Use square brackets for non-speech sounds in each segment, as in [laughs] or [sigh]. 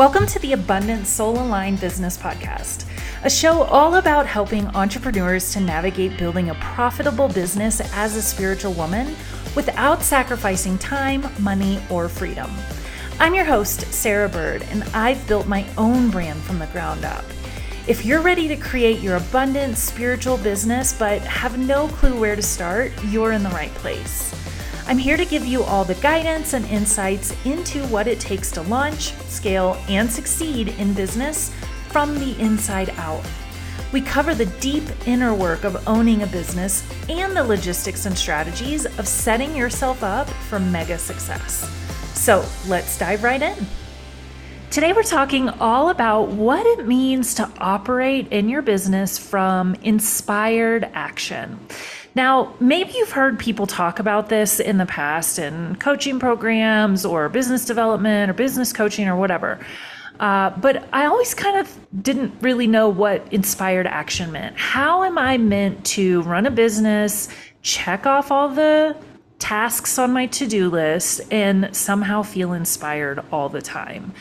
Welcome to the Abundant Soul Aligned Business Podcast, a show all about helping entrepreneurs to navigate building a profitable business as a spiritual woman without sacrificing time, money, or freedom. I'm your host, Sarah Bird, and I've built my own brand from the ground up. If you're ready to create your abundant spiritual business but have no clue where to start, you're in the right place. I'm here to give you all the guidance and insights into what it takes to launch, scale, and succeed in business from the inside out. We cover the deep inner work of owning a business and the logistics and strategies of setting yourself up for mega success. So let's dive right in. Today, we're talking all about what it means to operate in your business from inspired action. Now, maybe you've heard people talk about this in the past in coaching programs or business development or business coaching or whatever. Uh, but I always kind of didn't really know what inspired action meant. How am I meant to run a business, check off all the tasks on my to do list, and somehow feel inspired all the time?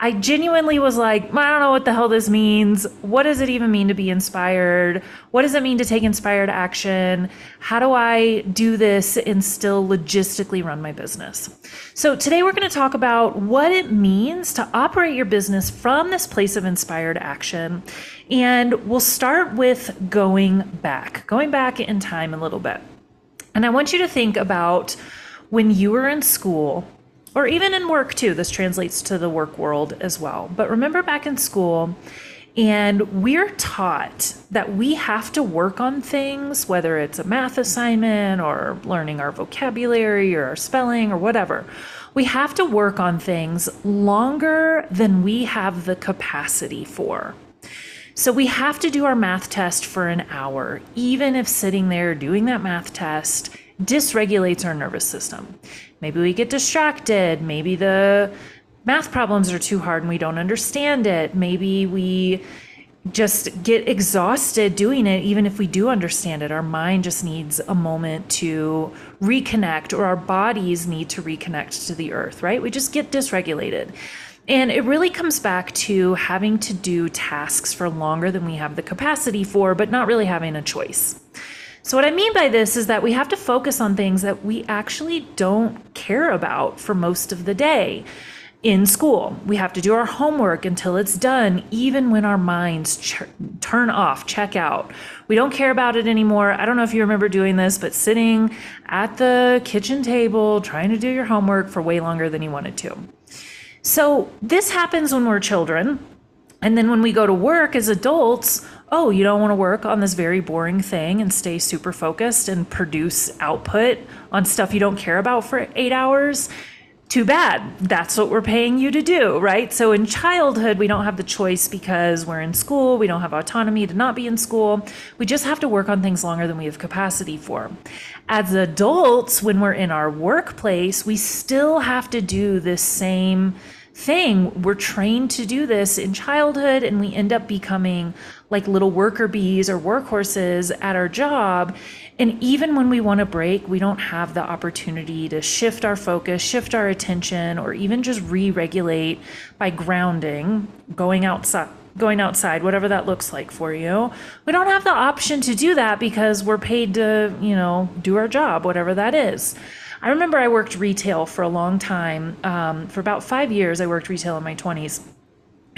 I genuinely was like, I don't know what the hell this means. What does it even mean to be inspired? What does it mean to take inspired action? How do I do this and still logistically run my business? So, today we're going to talk about what it means to operate your business from this place of inspired action. And we'll start with going back, going back in time a little bit. And I want you to think about when you were in school or even in work too. This translates to the work world as well. But remember back in school, and we're taught that we have to work on things, whether it's a math assignment or learning our vocabulary or our spelling or whatever. We have to work on things longer than we have the capacity for. So we have to do our math test for an hour, even if sitting there doing that math test dysregulates our nervous system. Maybe we get distracted. Maybe the math problems are too hard and we don't understand it. Maybe we just get exhausted doing it, even if we do understand it. Our mind just needs a moment to reconnect, or our bodies need to reconnect to the earth, right? We just get dysregulated. And it really comes back to having to do tasks for longer than we have the capacity for, but not really having a choice. So, what I mean by this is that we have to focus on things that we actually don't care about for most of the day. In school, we have to do our homework until it's done, even when our minds ch- turn off, check out. We don't care about it anymore. I don't know if you remember doing this, but sitting at the kitchen table trying to do your homework for way longer than you wanted to. So, this happens when we're children. And then when we go to work as adults, oh, you don't want to work on this very boring thing and stay super focused and produce output on stuff you don't care about for eight hours. Too bad. That's what we're paying you to do, right? So in childhood, we don't have the choice because we're in school. We don't have autonomy to not be in school. We just have to work on things longer than we have capacity for. As adults, when we're in our workplace, we still have to do this same thing. We're trained to do this in childhood, and we end up becoming like little worker bees or workhorses at our job. And even when we want to break, we don't have the opportunity to shift our focus, shift our attention, or even just re regulate by grounding, going outside. Going outside, whatever that looks like for you. We don't have the option to do that because we're paid to, you know, do our job, whatever that is. I remember I worked retail for a long time. Um, for about five years, I worked retail in my 20s.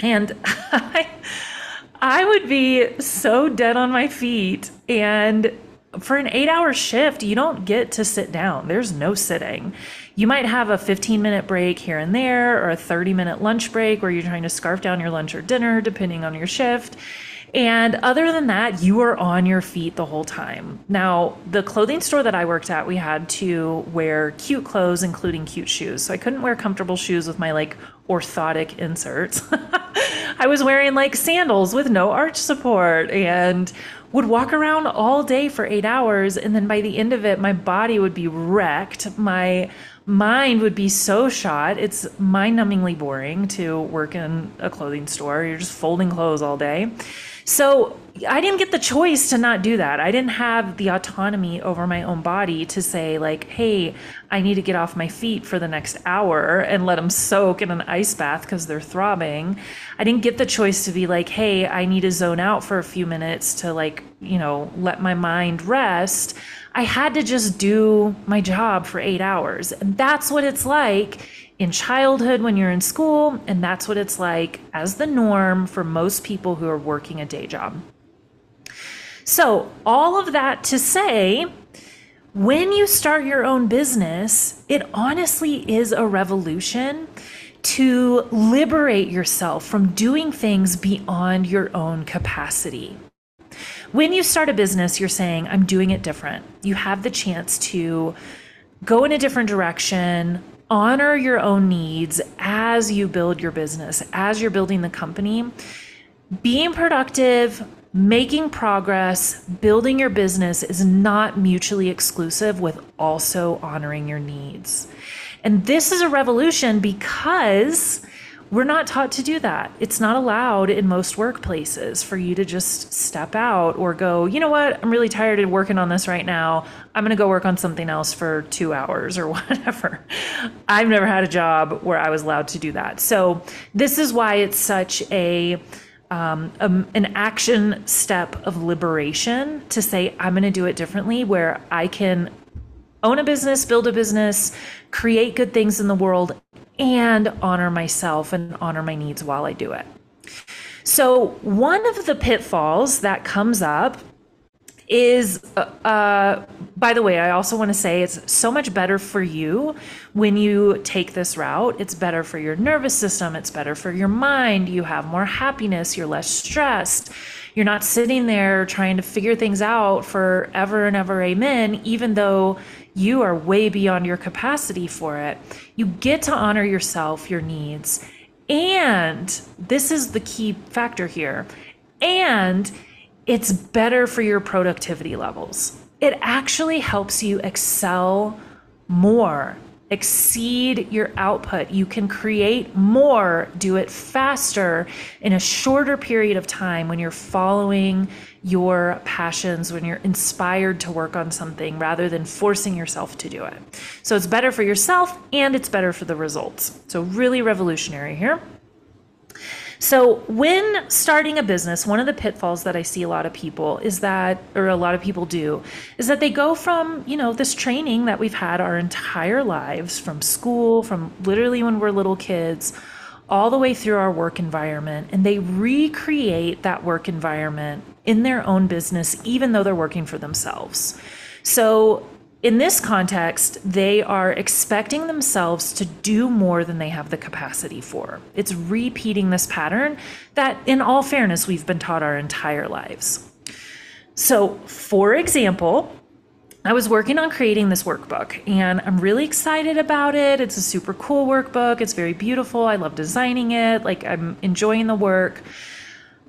And I, [laughs] I would be so dead on my feet. And for an eight hour shift, you don't get to sit down. There's no sitting. You might have a 15 minute break here and there, or a 30 minute lunch break where you're trying to scarf down your lunch or dinner, depending on your shift. And other than that, you are on your feet the whole time. Now, the clothing store that I worked at, we had to wear cute clothes, including cute shoes. So I couldn't wear comfortable shoes with my like orthotic inserts. [laughs] I was wearing like sandals with no arch support and would walk around all day for eight hours. And then by the end of it, my body would be wrecked. My mind would be so shot. It's mind numbingly boring to work in a clothing store. You're just folding clothes all day. So I didn't get the choice to not do that. I didn't have the autonomy over my own body to say, like, hey, I need to get off my feet for the next hour and let them soak in an ice bath because they're throbbing. I didn't get the choice to be like, hey, I need to zone out for a few minutes to, like, you know, let my mind rest. I had to just do my job for eight hours. And that's what it's like in childhood when you're in school. And that's what it's like as the norm for most people who are working a day job. So, all of that to say, when you start your own business, it honestly is a revolution to liberate yourself from doing things beyond your own capacity. When you start a business, you're saying, I'm doing it different. You have the chance to go in a different direction, honor your own needs as you build your business, as you're building the company. Being productive, making progress, building your business is not mutually exclusive with also honoring your needs. And this is a revolution because we're not taught to do that. It's not allowed in most workplaces for you to just step out or go, you know what, I'm really tired of working on this right now. I'm going to go work on something else for two hours or [laughs] whatever. I've never had a job where I was allowed to do that. So, this is why it's such a um, um, an action step of liberation to say, I'm going to do it differently, where I can own a business, build a business, create good things in the world, and honor myself and honor my needs while I do it. So, one of the pitfalls that comes up is uh, uh, by the way i also want to say it's so much better for you when you take this route. It's better for your nervous system it's better for your mind. You have more happiness you're less stressed. You're not sitting there trying to figure things out forever and ever amen even though you are way beyond your capacity for it you get to honor yourself your needs and this is the key factor here and it's better for your productivity levels. It actually helps you excel more, exceed your output. You can create more, do it faster in a shorter period of time when you're following your passions, when you're inspired to work on something rather than forcing yourself to do it. So it's better for yourself and it's better for the results. So, really revolutionary here. So, when starting a business, one of the pitfalls that I see a lot of people is that, or a lot of people do, is that they go from, you know, this training that we've had our entire lives from school, from literally when we're little kids, all the way through our work environment, and they recreate that work environment in their own business, even though they're working for themselves. So, in this context, they are expecting themselves to do more than they have the capacity for. It's repeating this pattern that, in all fairness, we've been taught our entire lives. So, for example, I was working on creating this workbook and I'm really excited about it. It's a super cool workbook. It's very beautiful. I love designing it. Like, I'm enjoying the work.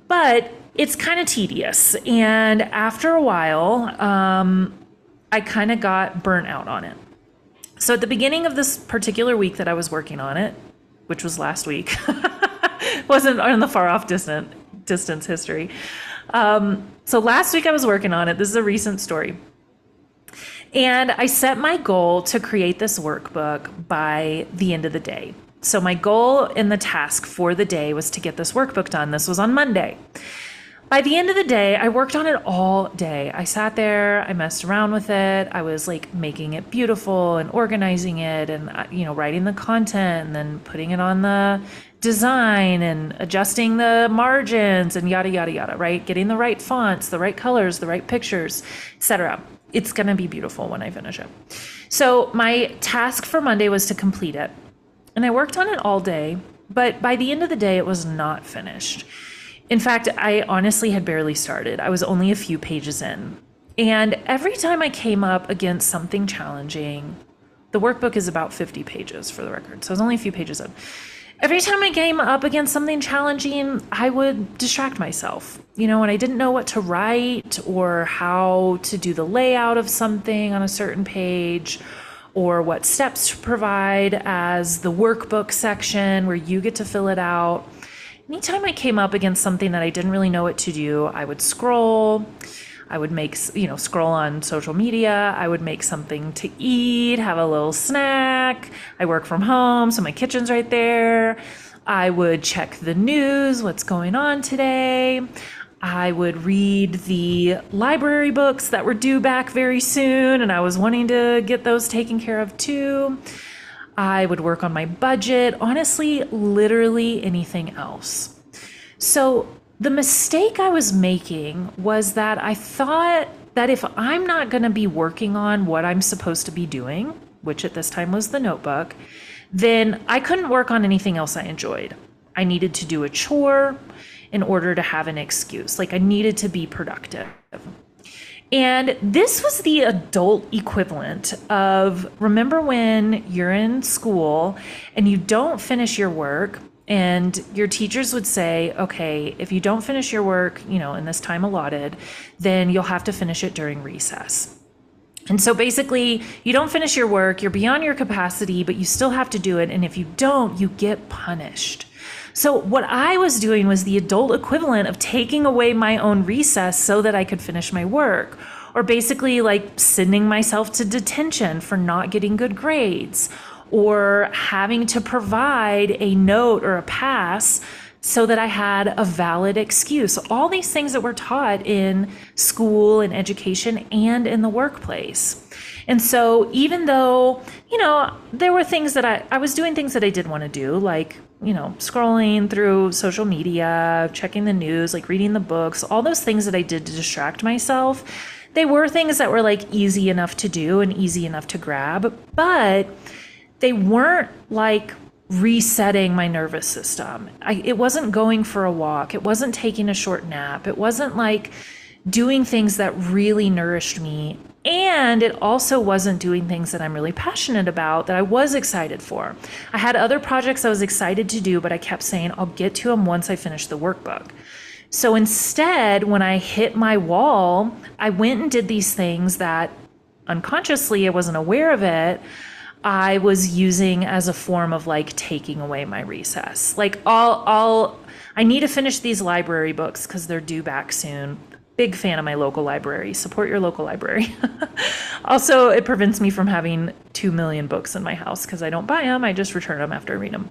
But it's kind of tedious. And after a while, um, I kind of got burnt out on it. So at the beginning of this particular week that I was working on it, which was last week, [laughs] wasn't on the far off distant distance history. Um, so last week I was working on it. This is a recent story. And I set my goal to create this workbook by the end of the day. So my goal in the task for the day was to get this workbook done. This was on Monday by the end of the day, I worked on it all day. I sat there, I messed around with it. I was like making it beautiful and organizing it and, uh, you know, writing the content and then putting it on the design and adjusting the margins and yada, yada, yada, right? Getting the right fonts, the right colors, the right pictures, etc. It's going to be beautiful when I finish it. So, my task for Monday was to complete it. And I worked on it all day, but by the end of the day, it was not finished. In fact, I honestly had barely started. I was only a few pages in. And every time I came up against something challenging, the workbook is about 50 pages for the record, so I was only a few pages in. Every time I came up against something challenging, I would distract myself. You know, when I didn't know what to write or how to do the layout of something on a certain page or what steps to provide as the workbook section where you get to fill it out anytime I came up against something that I didn't really know what to do, I would scroll. I would make, you know, scroll on social media. I would make something to eat, have a little snack. I work from home, so my kitchen's right there. I would check the news, what's going on today. I would read the library books that were due back very soon, and I was wanting to get those taken care of too. I would work on my budget, honestly, literally anything else. So, the mistake I was making was that I thought that if I'm not going to be working on what I'm supposed to be doing, which at this time was the notebook, then I couldn't work on anything else I enjoyed. I needed to do a chore in order to have an excuse. Like I needed to be productive. And this was the adult equivalent of remember when you're in school and you don't finish your work and your teachers would say, okay, if you don't finish your work, you know, in this time allotted, then you'll have to finish it during recess. And so basically, you don't finish your work, you're beyond your capacity, but you still have to do it. And if you don't, you get punished. So, what I was doing was the adult equivalent of taking away my own recess so that I could finish my work, or basically like sending myself to detention for not getting good grades, or having to provide a note or a pass so that I had a valid excuse. All these things that were taught in school and education and in the workplace. And so, even though, you know, there were things that I, I was doing things that I did want to do, like, you know, scrolling through social media, checking the news, like reading the books, all those things that I did to distract myself, they were things that were like easy enough to do and easy enough to grab, but they weren't like resetting my nervous system. I, it wasn't going for a walk, it wasn't taking a short nap, it wasn't like doing things that really nourished me and it also wasn't doing things that I'm really passionate about that I was excited for. I had other projects I was excited to do, but I kept saying, I'll get to them once I finish the workbook. So instead, when I hit my wall, I went and did these things that unconsciously I wasn't aware of it. I was using as a form of like taking away my recess. Like I'll I'll I need to finish these library books because they're due back soon big fan of my local library. Support your local library. [laughs] also, it prevents me from having 2 million books in my house because I don't buy them, I just return them after I read them.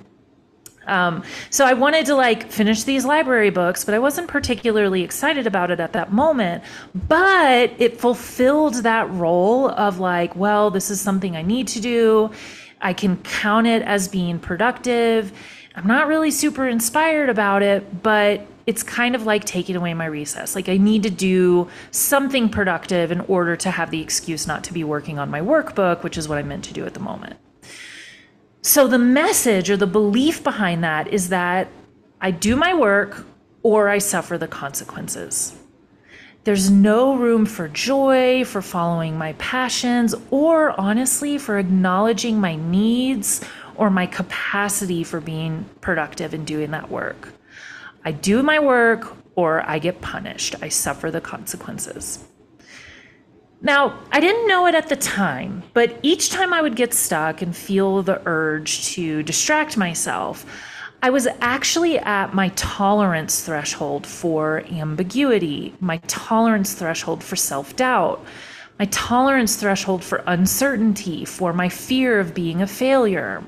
Um, so I wanted to like finish these library books, but I wasn't particularly excited about it at that moment. But it fulfilled that role of like, well, this is something I need to do. I can count it as being productive. I'm not really super inspired about it, but it's kind of like taking away my recess. Like I need to do something productive in order to have the excuse not to be working on my workbook, which is what I'm meant to do at the moment. So the message or the belief behind that is that I do my work or I suffer the consequences. There's no room for joy, for following my passions, or honestly, for acknowledging my needs or my capacity for being productive and doing that work. I do my work or I get punished. I suffer the consequences. Now, I didn't know it at the time, but each time I would get stuck and feel the urge to distract myself, I was actually at my tolerance threshold for ambiguity, my tolerance threshold for self doubt, my tolerance threshold for uncertainty, for my fear of being a failure.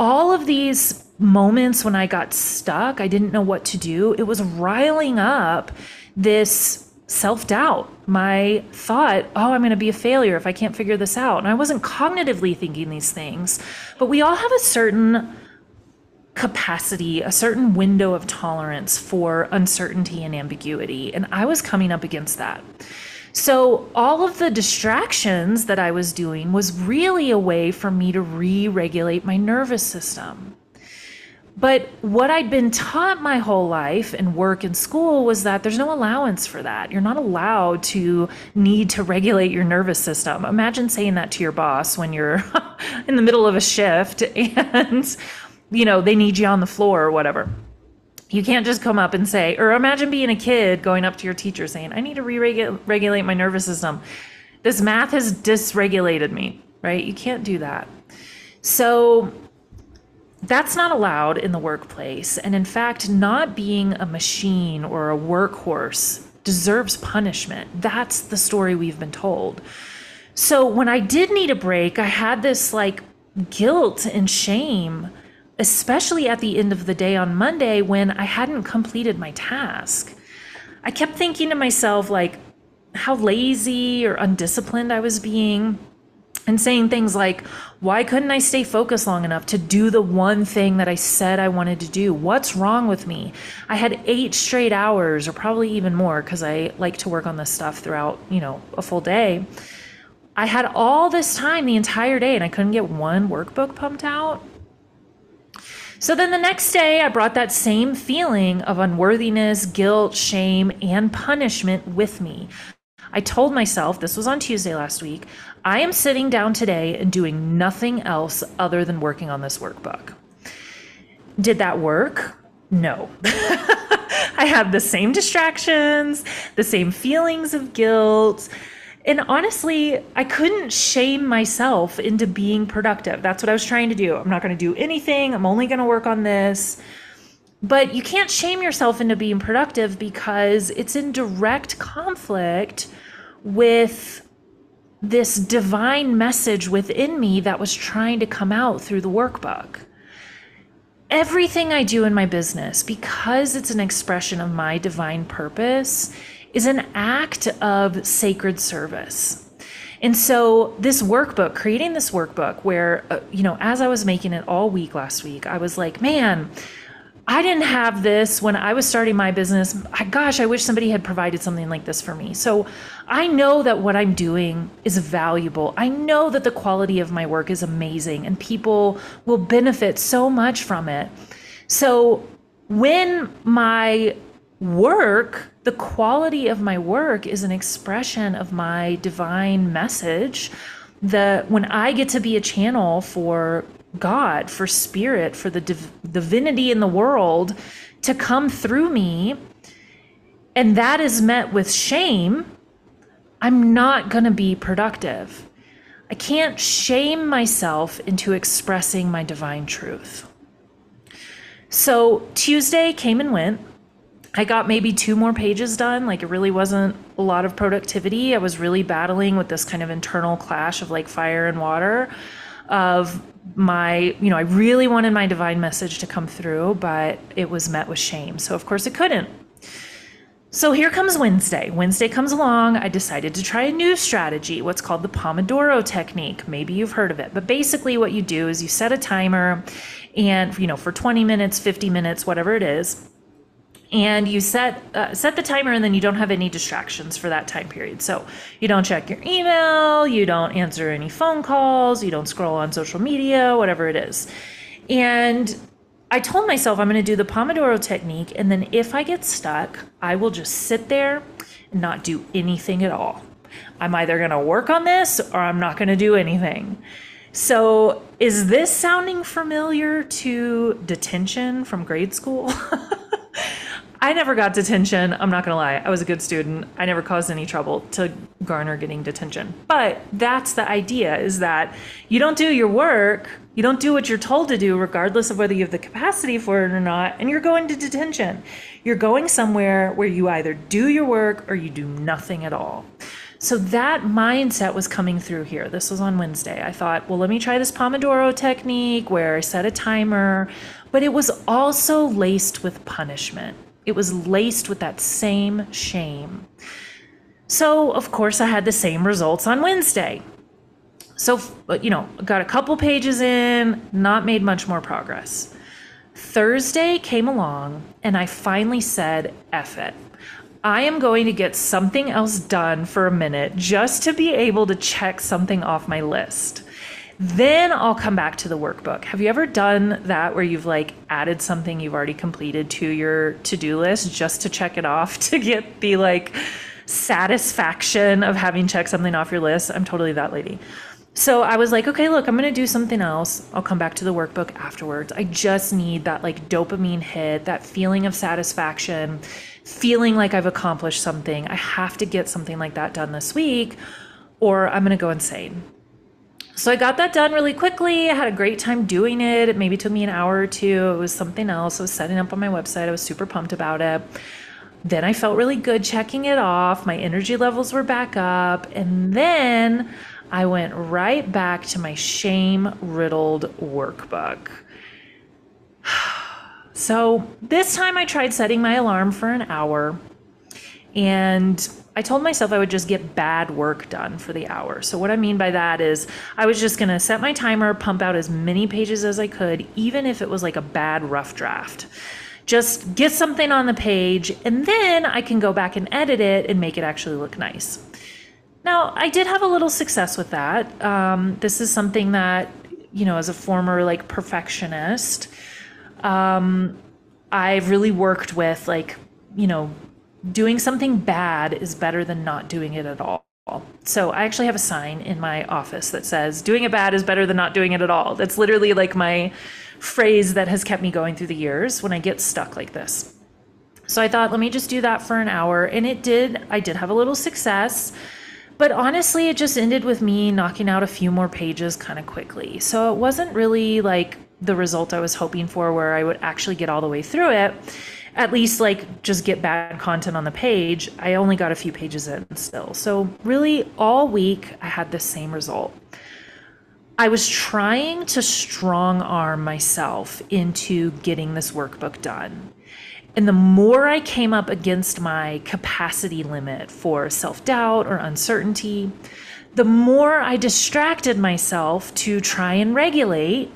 All of these moments when I got stuck, I didn't know what to do, it was riling up this self doubt. My thought, oh, I'm going to be a failure if I can't figure this out. And I wasn't cognitively thinking these things, but we all have a certain capacity, a certain window of tolerance for uncertainty and ambiguity. And I was coming up against that. So, all of the distractions that I was doing was really a way for me to re regulate my nervous system. But what I'd been taught my whole life in work and school was that there's no allowance for that. You're not allowed to need to regulate your nervous system. Imagine saying that to your boss when you're [laughs] in the middle of a shift [laughs] and you know, they need you on the floor or whatever. You can't just come up and say, or imagine being a kid going up to your teacher saying, I need to re regulate my nervous system. This math has dysregulated me, right? You can't do that. So that's not allowed in the workplace. And in fact, not being a machine or a workhorse deserves punishment. That's the story we've been told. So when I did need a break, I had this like guilt and shame, especially at the end of the day on Monday when I hadn't completed my task. I kept thinking to myself, like, how lazy or undisciplined I was being and saying things like, why couldn't I stay focused long enough to do the one thing that I said I wanted to do? What's wrong with me? I had eight straight hours, or probably even more, because I like to work on this stuff throughout, you know, a full day. I had all this time the entire day and I couldn't get one workbook pumped out. So then the next day, I brought that same feeling of unworthiness, guilt, shame, and punishment with me. I told myself, this was on Tuesday last week, I am sitting down today and doing nothing else other than working on this workbook. Did that work? No. [laughs] I had the same distractions, the same feelings of guilt. And honestly, I couldn't shame myself into being productive. That's what I was trying to do. I'm not going to do anything. I'm only going to work on this. But you can't shame yourself into being productive because it's in direct conflict with this divine message within me that was trying to come out through the workbook. Everything I do in my business, because it's an expression of my divine purpose, is an act of sacred service. And so, this workbook, creating this workbook, where, uh, you know, as I was making it all week last week, I was like, man, I didn't have this when I was starting my business. I, gosh, I wish somebody had provided something like this for me. So I know that what I'm doing is valuable. I know that the quality of my work is amazing and people will benefit so much from it. So when my work, the quality of my work is an expression of my divine message, that when I get to be a channel for God, for spirit, for the div- divinity in the world to come through me, and that is met with shame, I'm not going to be productive. I can't shame myself into expressing my divine truth. So Tuesday came and went. I got maybe two more pages done. Like it really wasn't a lot of productivity. I was really battling with this kind of internal clash of like fire and water of my, you know, I really wanted my divine message to come through, but it was met with shame. So, of course, it couldn't. So here comes Wednesday. Wednesday comes along. I decided to try a new strategy, what's called the Pomodoro technique. Maybe you've heard of it. But basically what you do is you set a timer and, you know, for 20 minutes, 50 minutes, whatever it is, and you set uh, set the timer and then you don't have any distractions for that time period. So you don't check your email you don't answer any phone calls you don't scroll on social media whatever it is. And i told myself i'm going to do the pomodoro technique and then if i get stuck i will just sit there and not do anything at all. I'm either going to work on this or i'm not going to do anything so is this sounding familiar to detention from grade school [laughs] I never got detention. I'm not going to lie. I was a good student. I never caused any trouble to garner getting detention. But that's the idea is that you don't do your work, you don't do what you're told to do, regardless of whether you have the capacity for it or not, and you're going to detention. You're going somewhere where you either do your work or you do nothing at all. So that mindset was coming through here. This was on Wednesday. I thought, well, let me try this Pomodoro technique where I set a timer, but it was also laced with punishment. It was laced with that same shame. So, of course, I had the same results on Wednesday. So, uh, you know, got a couple pages in, not made much more progress. Thursday came along, and I finally said, F it. I am going to get something else done for a minute just to be able to check something off my list. Then I'll come back to the workbook. Have you ever done that where you've like added something you've already completed to your to-do list just to check it off [laughs] to get the like satisfaction of having checked something off your list? I'm totally that lady. So I was like, okay, look, I'm going to do something else. I'll come back to the workbook afterwards. I just need that like dopamine hit, that feeling of satisfaction, feeling like I've accomplished something. I have to get something like that done this week or I'm going to go insane. So I got that done really quickly. I had a great time doing it. It maybe took me an hour or two. It was something else. I was setting up on my website. I was super pumped about it. Then I felt really good checking it off. My energy levels were back up. And then I went right back to my shame riddled workbook. So this time I tried setting my alarm for an hour and I told myself I would just get bad work done for the hour. So, what I mean by that is, I was just gonna set my timer, pump out as many pages as I could, even if it was like a bad rough draft. Just get something on the page, and then I can go back and edit it and make it actually look nice. Now, I did have a little success with that. Um, this is something that, you know, as a former like perfectionist, um, I've really worked with like, you know, doing something bad is better than not doing it at all. So I actually have a sign in my office that says doing it bad is better than not doing it at all. That's literally like my phrase that has kept me going through the years when I get stuck like this. So I thought, let me just do that for an hour. And it did, I did have a little success. But honestly, it just ended with me knocking out a few more pages kind of quickly. So it wasn't really like the result I was hoping for, where I would actually get all the way through it. At least, like, just get bad content on the page. I only got a few pages in still. So, really, all week, I had the same result. I was trying to strong arm myself into getting this workbook done. And the more I came up against my capacity limit for self doubt or uncertainty, the more I distracted myself to try and regulate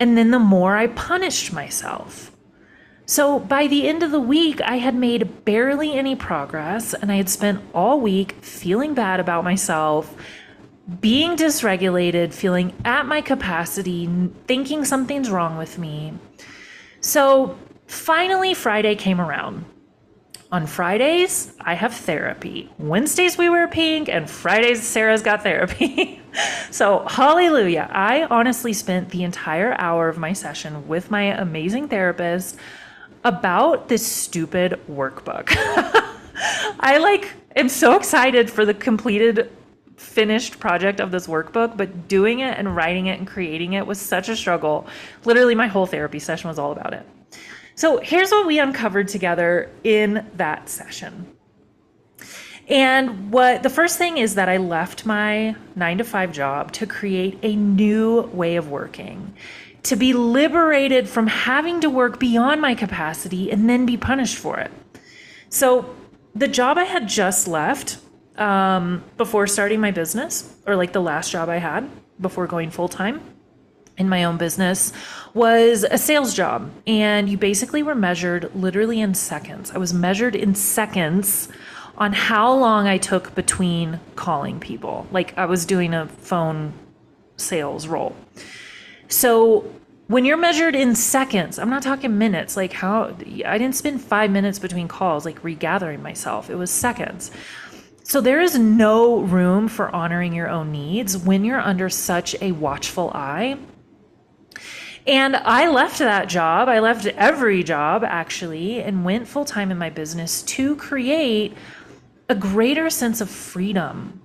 and then the more I punished myself. So by the end of the week, I had made barely any progress, and I had spent all week feeling bad about myself, being dysregulated, feeling at my capacity, thinking something's wrong with me. So finally, Friday came around. On Fridays, I have therapy. Wednesdays, we wear pink, and Fridays, Sarah's got therapy. [laughs] so, hallelujah. I honestly spent the entire hour of my session with my amazing therapist about this stupid workbook. [laughs] I like am so excited for the completed finished project of this workbook, but doing it and writing it and creating it was such a struggle. Literally, my whole therapy session was all about it. So here's what we uncovered together in that session. And what the first thing is that I left my nine to five job to create a new way of working, to be liberated from having to work beyond my capacity and then be punished for it. So, the job I had just left um, before starting my business, or like the last job I had before going full time, in my own business was a sales job. And you basically were measured literally in seconds. I was measured in seconds on how long I took between calling people. Like I was doing a phone sales role. So when you're measured in seconds, I'm not talking minutes, like how I didn't spend five minutes between calls, like regathering myself. It was seconds. So there is no room for honoring your own needs when you're under such a watchful eye and I left that job. I left every job actually and went full time in my business to create a greater sense of freedom.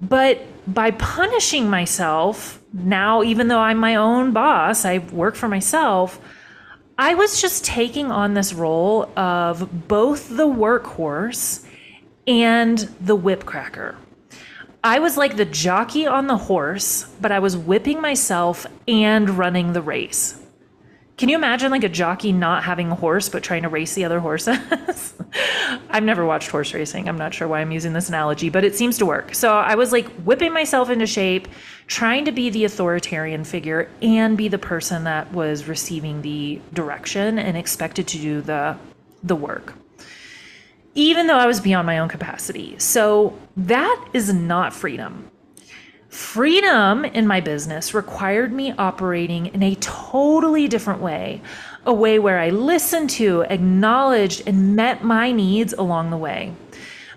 But by punishing myself, now, even though I'm my own boss, I work for myself, I was just taking on this role of both the workhorse and the whipcracker. I was like the jockey on the horse, but I was whipping myself and running the race. Can you imagine like a jockey not having a horse but trying to race the other horses? [laughs] I've never watched horse racing. I'm not sure why I'm using this analogy, but it seems to work. So I was like whipping myself into shape, trying to be the authoritarian figure and be the person that was receiving the direction and expected to do the the work even though I was beyond my own capacity. So that is not freedom. Freedom in my business required me operating in a totally different way, a way where I listened to, acknowledged, and met my needs along the way,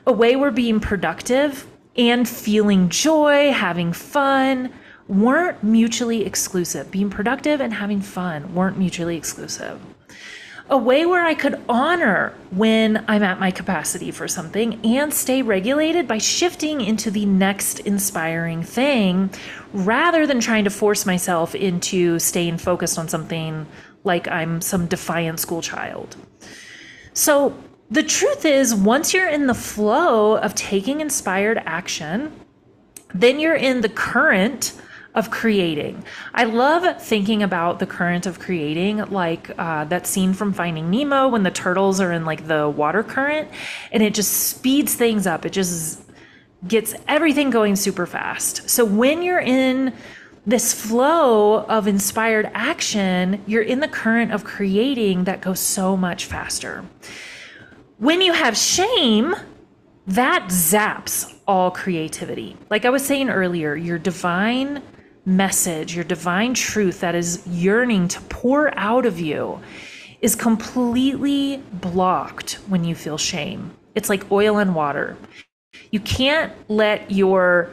a way where being productive and feeling joy, having fun, weren't mutually exclusive. Being productive and having fun weren't mutually exclusive a way where I could honor when I'm at my capacity for something and stay regulated by shifting into the next inspiring thing rather than trying to force myself into staying focused on something like I'm some defiant school child. So, the truth is, once you're in the flow of taking inspired action, then you're in the current of creating. I love thinking about the current of creating, like uh, that scene from Finding Nemo when the turtles are in like the water current and it just speeds things up. It just gets everything going super fast. So when you're in this flow of inspired action, you're in the current of creating that goes so much faster. When you have shame, that zaps all creativity. Like I was saying earlier, your divine message, your divine truth that is yearning to pour out of you is completely blocked when you feel shame. It's like oil and water. You can't let your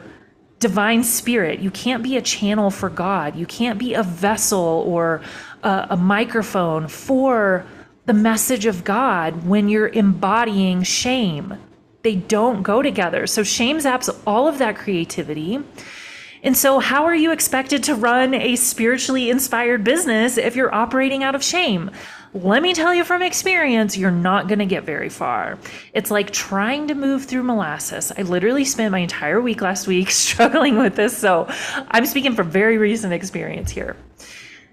divine spirit, you can't be a channel for God. You can't be a vessel or a, a microphone for the message of God when you're embodying shame. They don't go together. So shame zaps all of that creativity. And so, how are you expected to run a spiritually inspired business if you're operating out of shame? Let me tell you from experience, you're not going to get very far. It's like trying to move through molasses. I literally spent my entire week last week [laughs] struggling with this. So, I'm speaking from very recent experience here.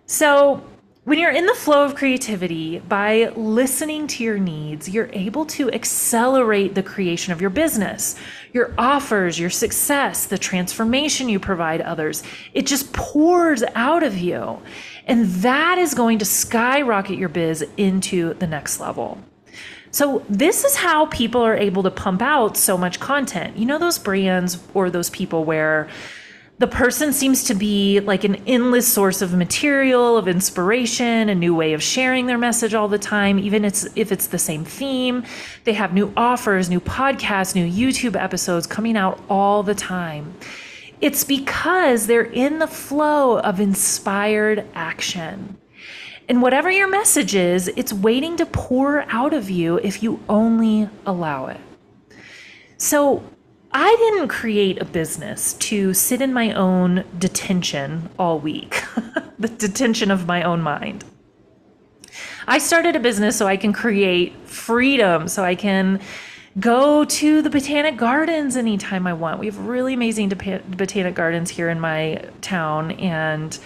So, when you're in the flow of creativity, by listening to your needs, you're able to accelerate the creation of your business, your offers, your success, the transformation you provide others. It just pours out of you. And that is going to skyrocket your biz into the next level. So, this is how people are able to pump out so much content. You know, those brands or those people where the person seems to be like an endless source of material, of inspiration, a new way of sharing their message all the time, even if it's the same theme. They have new offers, new podcasts, new YouTube episodes coming out all the time. It's because they're in the flow of inspired action. And whatever your message is, it's waiting to pour out of you if you only allow it. So, I didn't create a business to sit in my own detention all week, [laughs] the detention of my own mind. I started a business so I can create freedom, so I can go to the botanic gardens anytime I want. We have really amazing botanic gardens here in my town, and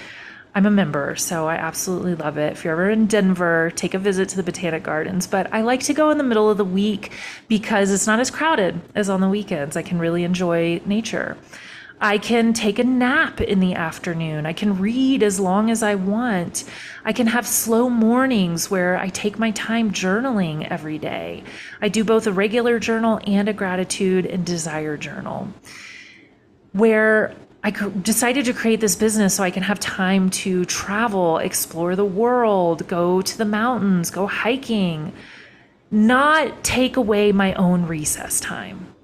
I'm a member, so I absolutely love it. If you're ever in Denver, take a visit to the Botanic Gardens. But I like to go in the middle of the week because it's not as crowded as on the weekends. I can really enjoy nature. I can take a nap in the afternoon. I can read as long as I want. I can have slow mornings where I take my time journaling every day. I do both a regular journal and a gratitude and desire journal where I decided to create this business so I can have time to travel, explore the world, go to the mountains, go hiking, not take away my own recess time.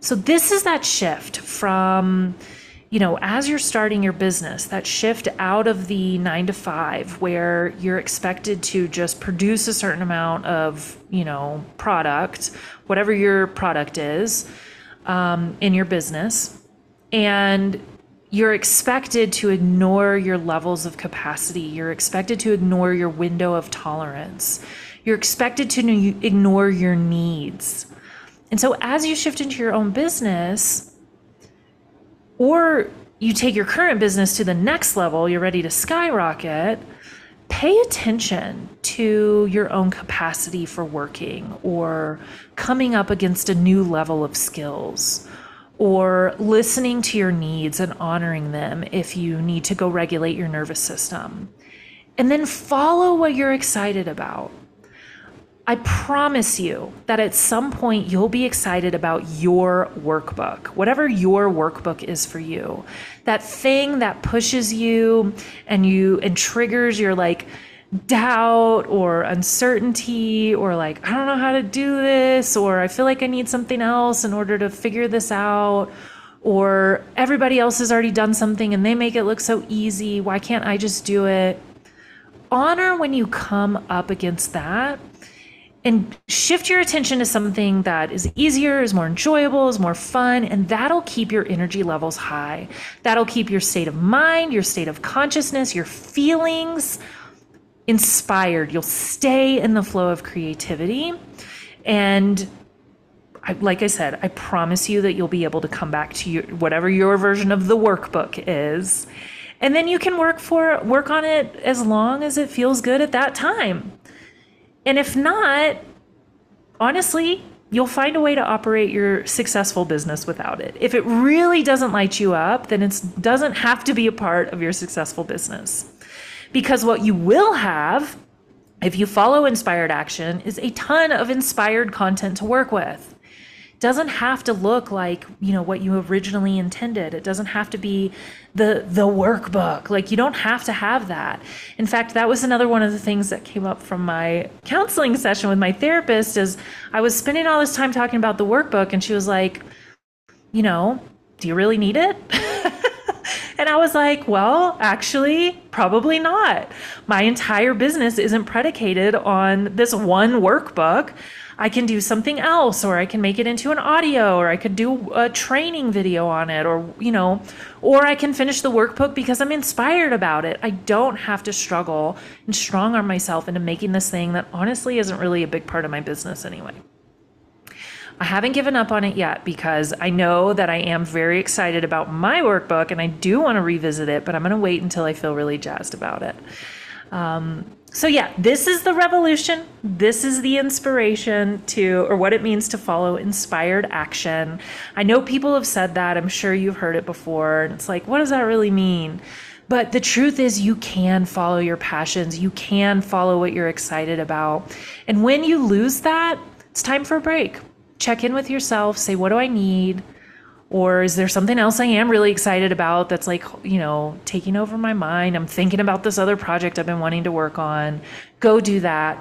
So, this is that shift from, you know, as you're starting your business, that shift out of the nine to five where you're expected to just produce a certain amount of, you know, product, whatever your product is um, in your business and you're expected to ignore your levels of capacity. You're expected to ignore your window of tolerance. You're expected to ignore your needs. And so, as you shift into your own business, or you take your current business to the next level, you're ready to skyrocket, pay attention to your own capacity for working or coming up against a new level of skills or listening to your needs and honoring them if you need to go regulate your nervous system. And then follow what you're excited about. I promise you that at some point you'll be excited about your workbook, whatever your workbook is for you. That thing that pushes you and you and triggers your like doubt or uncertainty or like I don't know how to do this or I feel like I need something else in order to figure this out or everybody else has already done something and they make it look so easy why can't I just do it honor when you come up against that and shift your attention to something that is easier, is more enjoyable, is more fun, and that'll keep your energy levels high. That'll keep your state of mind, your state of consciousness, your feelings inspired. You'll stay in the flow of creativity. And I, like I said, I promise you that you'll be able to come back to your, whatever your version of the workbook is. And then you can work for work on it as long as it feels good at that time. And if not, honestly, you'll find a way to operate your successful business without it. If it really doesn't light you up, then it doesn't have to be a part of your successful business. Because what you will have if you follow inspired action is a ton of inspired content to work with. Doesn't have to look like you know what you originally intended. It doesn't have to be the the workbook. Like you don't have to have that. In fact that was another one of the things that came up from my counseling session with my therapist is i was spending all this time talking about the workbook and she was like you know do you really need it [laughs] and I was like, well, actually, probably not. My entire business isn't predicated on this one workbook. I can do something else, or I can make it into an audio, or I could do a training video on it, or, you know, or I can finish the workbook because I'm inspired about it. I don't have to struggle and strong arm myself into making this thing that honestly isn't really a big part of my business anyway. I haven't given up on it yet because I know that I am very excited about my workbook and I do want to revisit it, but I'm going to wait until I feel really jazzed about it. Um, so, yeah, this is the revolution. This is the inspiration to, or what it means to follow inspired action. I know people have said that. I'm sure you've heard it before. And it's like, what does that really mean? But the truth is, you can follow your passions. You can follow what you're excited about. And when you lose that, it's time for a break. Check in with yourself, say, what do I need? Or is there something else I am really excited about that's like, you know, taking over my mind? I'm thinking about this other project I've been wanting to work on. Go do that.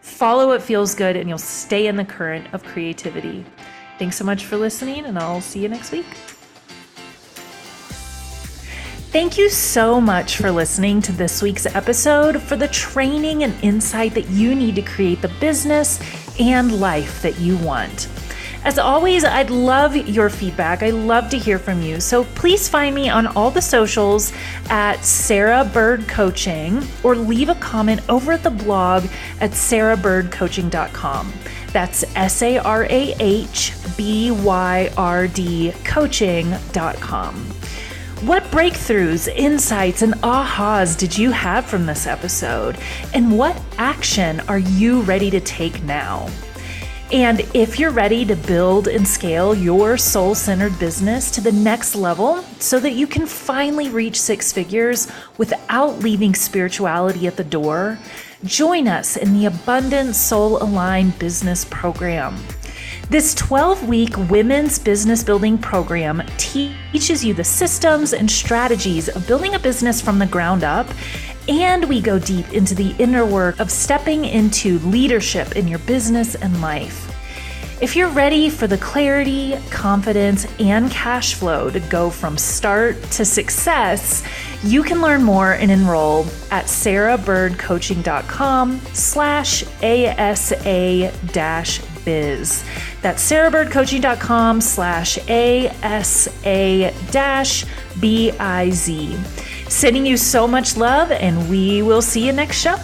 Follow what feels good, and you'll stay in the current of creativity. Thanks so much for listening, and I'll see you next week. Thank you so much for listening to this week's episode for the training and insight that you need to create the business and life that you want. As always, I'd love your feedback. I love to hear from you. So please find me on all the socials at Sarah Byrd Coaching or leave a comment over at the blog at sarahbyrdcoaching.com. That's S A R A H B Y R D coaching.com. What breakthroughs, insights, and ahas did you have from this episode? And what action are you ready to take now? And if you're ready to build and scale your soul centered business to the next level so that you can finally reach six figures without leaving spirituality at the door, join us in the Abundant Soul Aligned Business Program. This 12 week women's business building program teaches you the systems and strategies of building a business from the ground up and we go deep into the inner work of stepping into leadership in your business and life. If you're ready for the clarity, confidence, and cash flow to go from start to success, you can learn more and enroll at sarahbyrdcoaching.com slash ASA dash biz. That's sarahbyrdcoaching.com slash ASA dash B I Z. Sending you so much love, and we will see you next show.